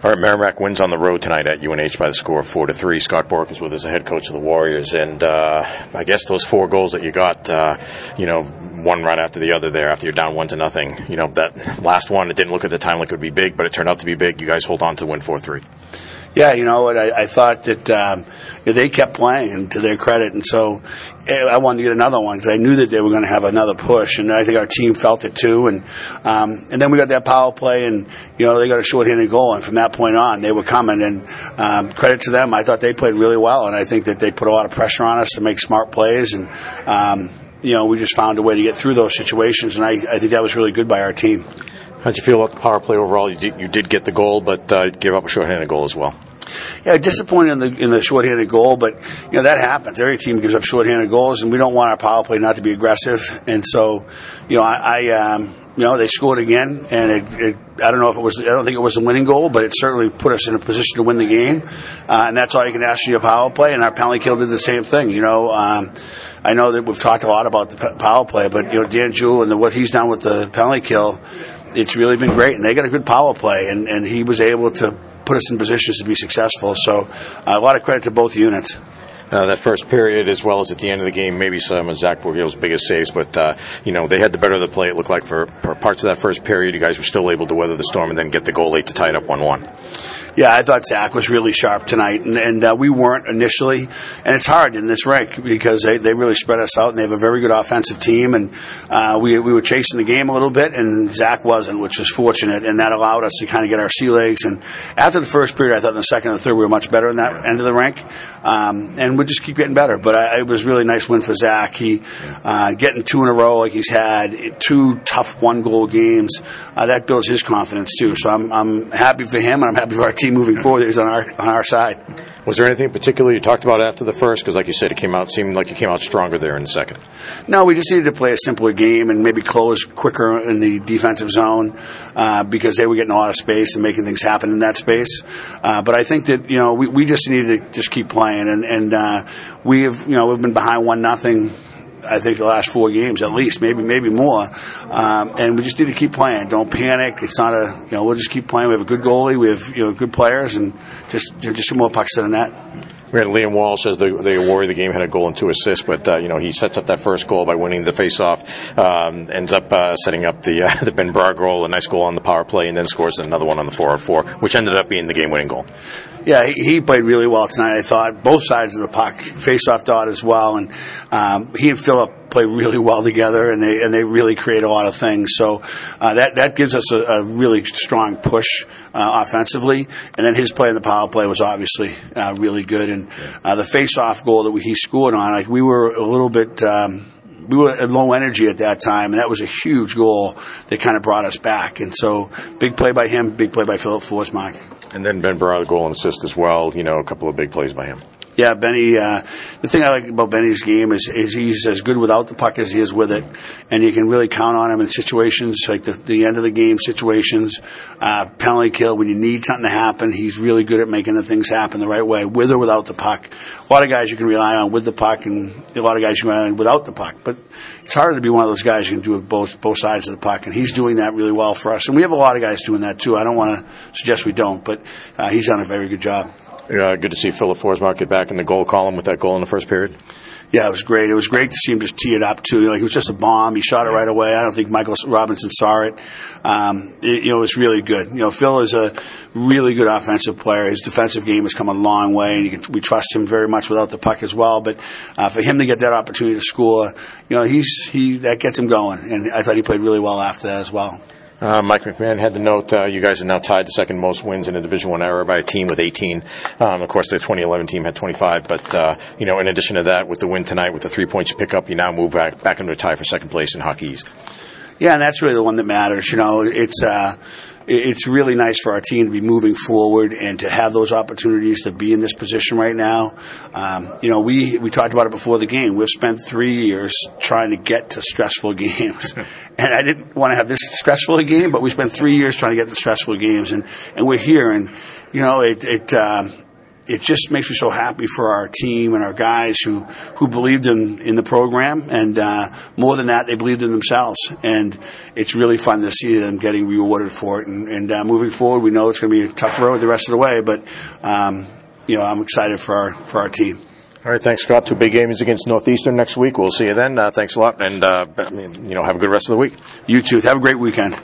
All right, Merrimack wins on the road tonight at UNH by the score of four to three. Scott Borek is with us, the head coach of the Warriors, and uh, I guess those four goals that you got, uh, you know, one right after the other there after you're down one to nothing. You know, that last one, it didn't look at the time like it would be big, but it turned out to be big. You guys hold on to win four three. Yeah, you know what? I, I thought that um, they kept playing to their credit, and so eh, I wanted to get another one because I knew that they were going to have another push, and I think our team felt it too. And um, and then we got that power play, and you know they got a shorthanded goal, and from that point on, they were coming. And um, credit to them, I thought they played really well, and I think that they put a lot of pressure on us to make smart plays, and um, you know we just found a way to get through those situations, and I, I think that was really good by our team. How'd you feel about the power play overall? You did, you did get the goal, but uh, gave up a shorthanded goal as well. Yeah, disappointed in the in the shorthanded goal, but you know that happens. Every team gives up shorthanded goals, and we don't want our power play not to be aggressive. And so, you know, I, I um, you know, they scored again, and it, it, I don't know if it was, I don't think it was a winning goal, but it certainly put us in a position to win the game. Uh, and that's all you can ask for your power play. And our penalty kill did the same thing. You know, um, I know that we've talked a lot about the power play, but you know, Dan Jewell and the, what he's done with the penalty kill, it's really been great. And they got a good power play, and, and he was able to put us in positions to be successful. So uh, a lot of credit to both units. Uh, that first period, as well as at the end of the game, maybe some of Zach Borgiel's biggest saves. But uh, you know they had the better of the play. It looked like for, for, parts of that first period, you guys were still able to weather the storm and then get the goal late to tie it up one-one. Yeah, I thought Zach was really sharp tonight, and, and uh, we weren't initially. And it's hard in this rank because they, they really spread us out, and they have a very good offensive team. And uh, we we were chasing the game a little bit, and Zach wasn't, which was fortunate, and that allowed us to kind of get our sea legs. And after the first period, I thought in the second and the third we were much better in that end of the rank, um, and we just keep getting better. But I, it was really nice win for Zach. He uh, getting two in a row like he's had two tough one goal games uh, that builds his confidence too. So I'm I'm happy for him, and I'm happy for our team moving forward is on our on our side. Was there anything particular you talked about after the first? Because, like you said, it came out seemed like you came out stronger there in the second. No, we just needed to play a simpler game and maybe close quicker in the defensive zone uh, because they were getting a lot of space and making things happen in that space. Uh, but I think that you know we, we just needed to just keep playing and and uh, we have you know we've been behind one nothing I think the last four games at least, maybe maybe more. Um, and we just need to keep playing. Don't panic. It's not a you know we'll just keep playing. We have a good goalie. We have you know good players, and just you know, just some more pucks. We had Liam Walsh as the, the of the game, had a goal and two assists, but uh, you know he sets up that first goal by winning the faceoff, um, ends up uh, setting up the uh, the Ben Brar goal, a nice goal on the power play, and then scores another one on the four on four, which ended up being the game winning goal. Yeah, he, played really well tonight. I thought both sides of the puck, face-off dot as well, and um, he and Filip play really well together, and they and they really create a lot of things. So uh, that that gives us a, a really strong push uh, offensively. And then his play in the power play was obviously uh, really good, and uh, the face-off goal that we, he scored on, like we were a little bit. Um, we were at low energy at that time, and that was a huge goal that kind of brought us back. And so, big play by him, big play by Filip Forsmark. And then Ben Brar, goal and assist as well. You know, a couple of big plays by him. Yeah, Benny. Uh, the thing I like about Benny's game is, is he's as good without the puck as he is with it, and you can really count on him in situations like the, the end of the game situations, uh, penalty kill when you need something to happen. He's really good at making the things happen the right way, with or without the puck. A lot of guys you can rely on with the puck, and a lot of guys you can rely on without the puck. But it's harder to be one of those guys who can do both both sides of the puck, and he's doing that really well for us. And we have a lot of guys doing that too. I don't want to suggest we don't, but uh, he's done a very good job. Uh, good to see Filip Forsmark get back in the goal column with that goal in the first period. Yeah, it was great. It was great to see him just tee it up too. You know, it was just a bomb. He shot it right away. I don't think Michael Robinson saw it. Um, it you know, it was really good. You know, Phil is a really good offensive player. His defensive game has come a long way, and can, we trust him very much without the puck as well. But uh, for him to get that opportunity to score, you know, he's he that gets him going. And I thought he played really well after that as well. Uh, Mike McMahon had the note. Uh, you guys are now tied the second most wins in a Division One era by a team with 18. Um, of course, the 2011 team had 25. But uh, you know, in addition to that, with the win tonight, with the three points you pick up, you now move back back into a tie for second place in Hockey East. Yeah, and that's really the one that matters. You know, it's uh, it's really nice for our team to be moving forward and to have those opportunities to be in this position right now. Um, you know, we we talked about it before the game. We've spent three years trying to get to stressful games, and I didn't want to have this stressful game, but we spent three years trying to get to stressful games, and and we're here, and you know, it it. Um, it just makes me so happy for our team and our guys who who believed in in the program, and uh, more than that, they believed in themselves. And it's really fun to see them getting rewarded for it. And, and uh, moving forward, we know it's going to be a tough road the rest of the way, but um, you know, I'm excited for our for our team. All right, thanks, Scott. Two big games against Northeastern next week. We'll see you then. Uh, thanks a lot, and uh, you know, have a good rest of the week. You too. Have a great weekend.